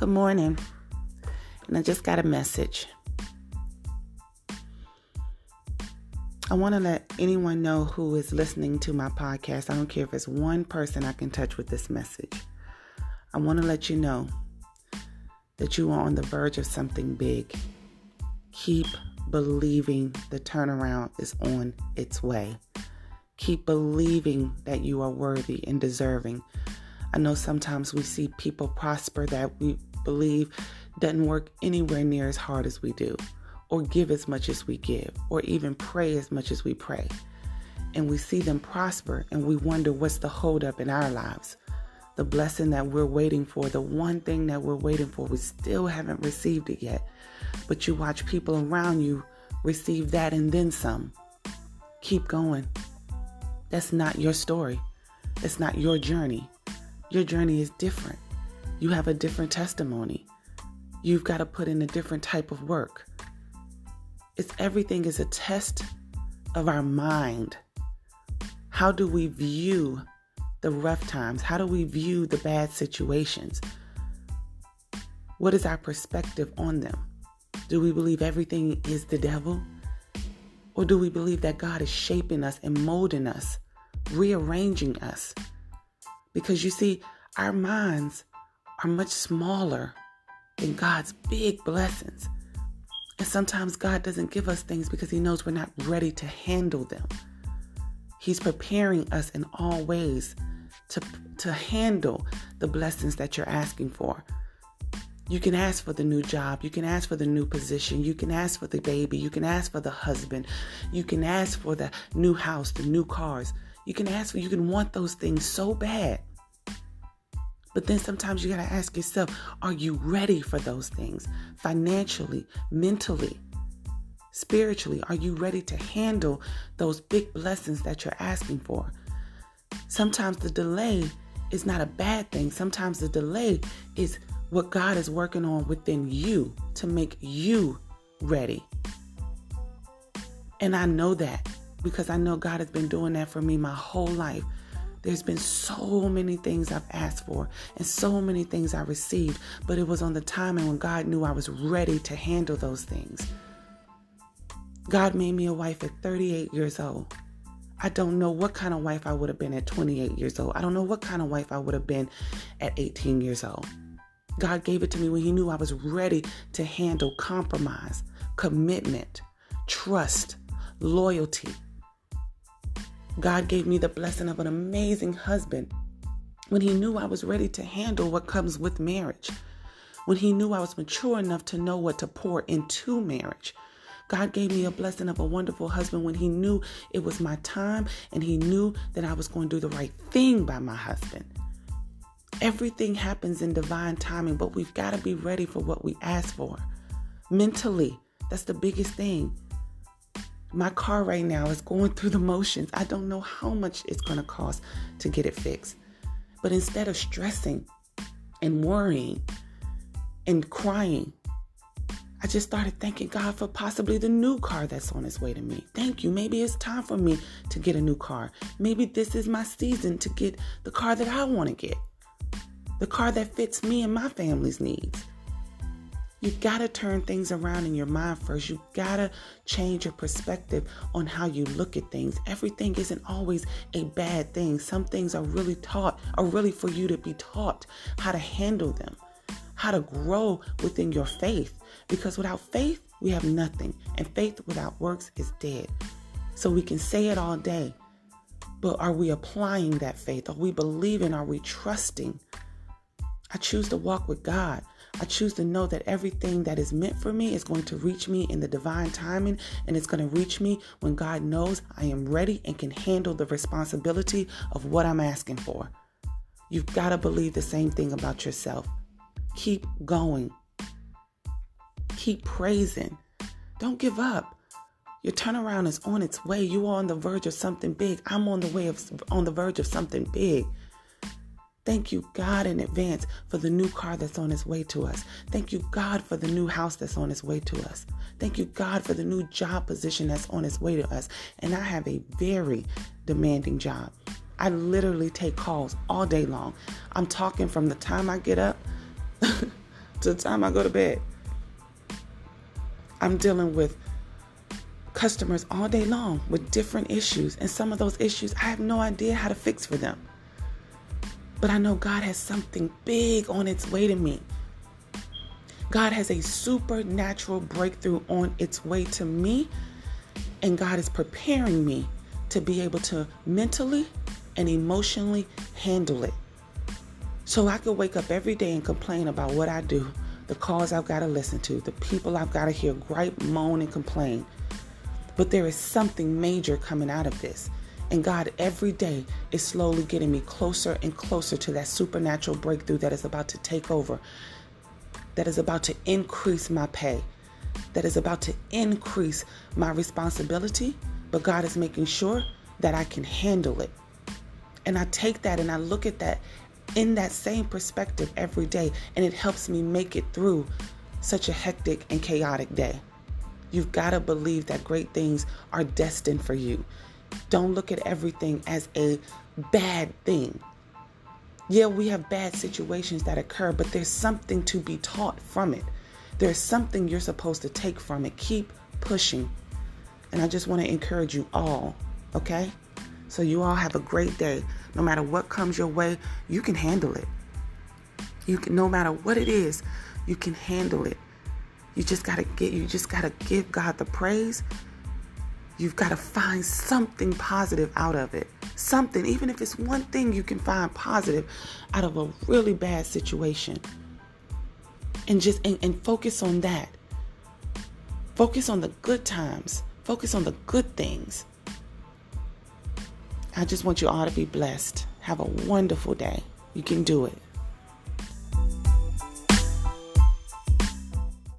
Good morning. And I just got a message. I want to let anyone know who is listening to my podcast. I don't care if it's one person I can touch with this message. I want to let you know that you are on the verge of something big. Keep believing the turnaround is on its way. Keep believing that you are worthy and deserving. I know sometimes we see people prosper that we believe doesn't work anywhere near as hard as we do, or give as much as we give, or even pray as much as we pray. And we see them prosper and we wonder what's the holdup in our lives. The blessing that we're waiting for, the one thing that we're waiting for, we still haven't received it yet. But you watch people around you receive that and then some. Keep going. That's not your story. It's not your journey. Your journey is different. You have a different testimony. You've got to put in a different type of work. It's everything is a test of our mind. How do we view the rough times? How do we view the bad situations? What is our perspective on them? Do we believe everything is the devil? Or do we believe that God is shaping us and molding us, rearranging us? Because you see, our minds are much smaller than God's big blessings. And sometimes God doesn't give us things because He knows we're not ready to handle them. He's preparing us in all ways to, to handle the blessings that you're asking for. You can ask for the new job. You can ask for the new position. You can ask for the baby. You can ask for the husband. You can ask for the new house, the new cars. You can ask for, you can want those things so bad. But then sometimes you got to ask yourself are you ready for those things financially, mentally, spiritually? Are you ready to handle those big blessings that you're asking for? Sometimes the delay is not a bad thing. Sometimes the delay is what God is working on within you to make you ready. And I know that because I know God has been doing that for me my whole life. There's been so many things I've asked for and so many things I received, but it was on the timing when God knew I was ready to handle those things. God made me a wife at 38 years old. I don't know what kind of wife I would have been at 28 years old. I don't know what kind of wife I would have been at 18 years old. God gave it to me when He knew I was ready to handle compromise, commitment, trust, loyalty, God gave me the blessing of an amazing husband when He knew I was ready to handle what comes with marriage, when He knew I was mature enough to know what to pour into marriage. God gave me a blessing of a wonderful husband when He knew it was my time and He knew that I was going to do the right thing by my husband. Everything happens in divine timing, but we've got to be ready for what we ask for. Mentally, that's the biggest thing. My car right now is going through the motions. I don't know how much it's going to cost to get it fixed. But instead of stressing and worrying and crying, I just started thanking God for possibly the new car that's on its way to me. Thank you. Maybe it's time for me to get a new car. Maybe this is my season to get the car that I want to get, the car that fits me and my family's needs. You gotta turn things around in your mind first. You gotta change your perspective on how you look at things. Everything isn't always a bad thing. Some things are really taught, are really for you to be taught how to handle them, how to grow within your faith. Because without faith, we have nothing. And faith without works is dead. So we can say it all day, but are we applying that faith? Are we believing? Are we trusting? I choose to walk with God. I choose to know that everything that is meant for me is going to reach me in the divine timing and it's going to reach me when God knows I am ready and can handle the responsibility of what I'm asking for. You've got to believe the same thing about yourself. Keep going. Keep praising. Don't give up. Your turnaround is on its way. You are on the verge of something big. I'm on the way of on the verge of something big. Thank you, God, in advance for the new car that's on its way to us. Thank you, God, for the new house that's on its way to us. Thank you, God, for the new job position that's on its way to us. And I have a very demanding job. I literally take calls all day long. I'm talking from the time I get up to the time I go to bed. I'm dealing with customers all day long with different issues, and some of those issues I have no idea how to fix for them. But I know God has something big on its way to me. God has a supernatural breakthrough on its way to me, and God is preparing me to be able to mentally and emotionally handle it. So I could wake up every day and complain about what I do, the calls I've got to listen to, the people I've got to hear gripe, moan, and complain. But there is something major coming out of this. And God, every day, is slowly getting me closer and closer to that supernatural breakthrough that is about to take over, that is about to increase my pay, that is about to increase my responsibility. But God is making sure that I can handle it. And I take that and I look at that in that same perspective every day, and it helps me make it through such a hectic and chaotic day. You've got to believe that great things are destined for you. Don't look at everything as a bad thing. Yeah, we have bad situations that occur, but there's something to be taught from it. There's something you're supposed to take from it. Keep pushing. And I just want to encourage you all, okay? So you all have a great day. No matter what comes your way, you can handle it. You can no matter what it is, you can handle it. You just got to get you just got to give God the praise. You've got to find something positive out of it. Something, even if it's one thing you can find positive out of a really bad situation. And just and, and focus on that. Focus on the good times. Focus on the good things. I just want you all to be blessed. Have a wonderful day. You can do it.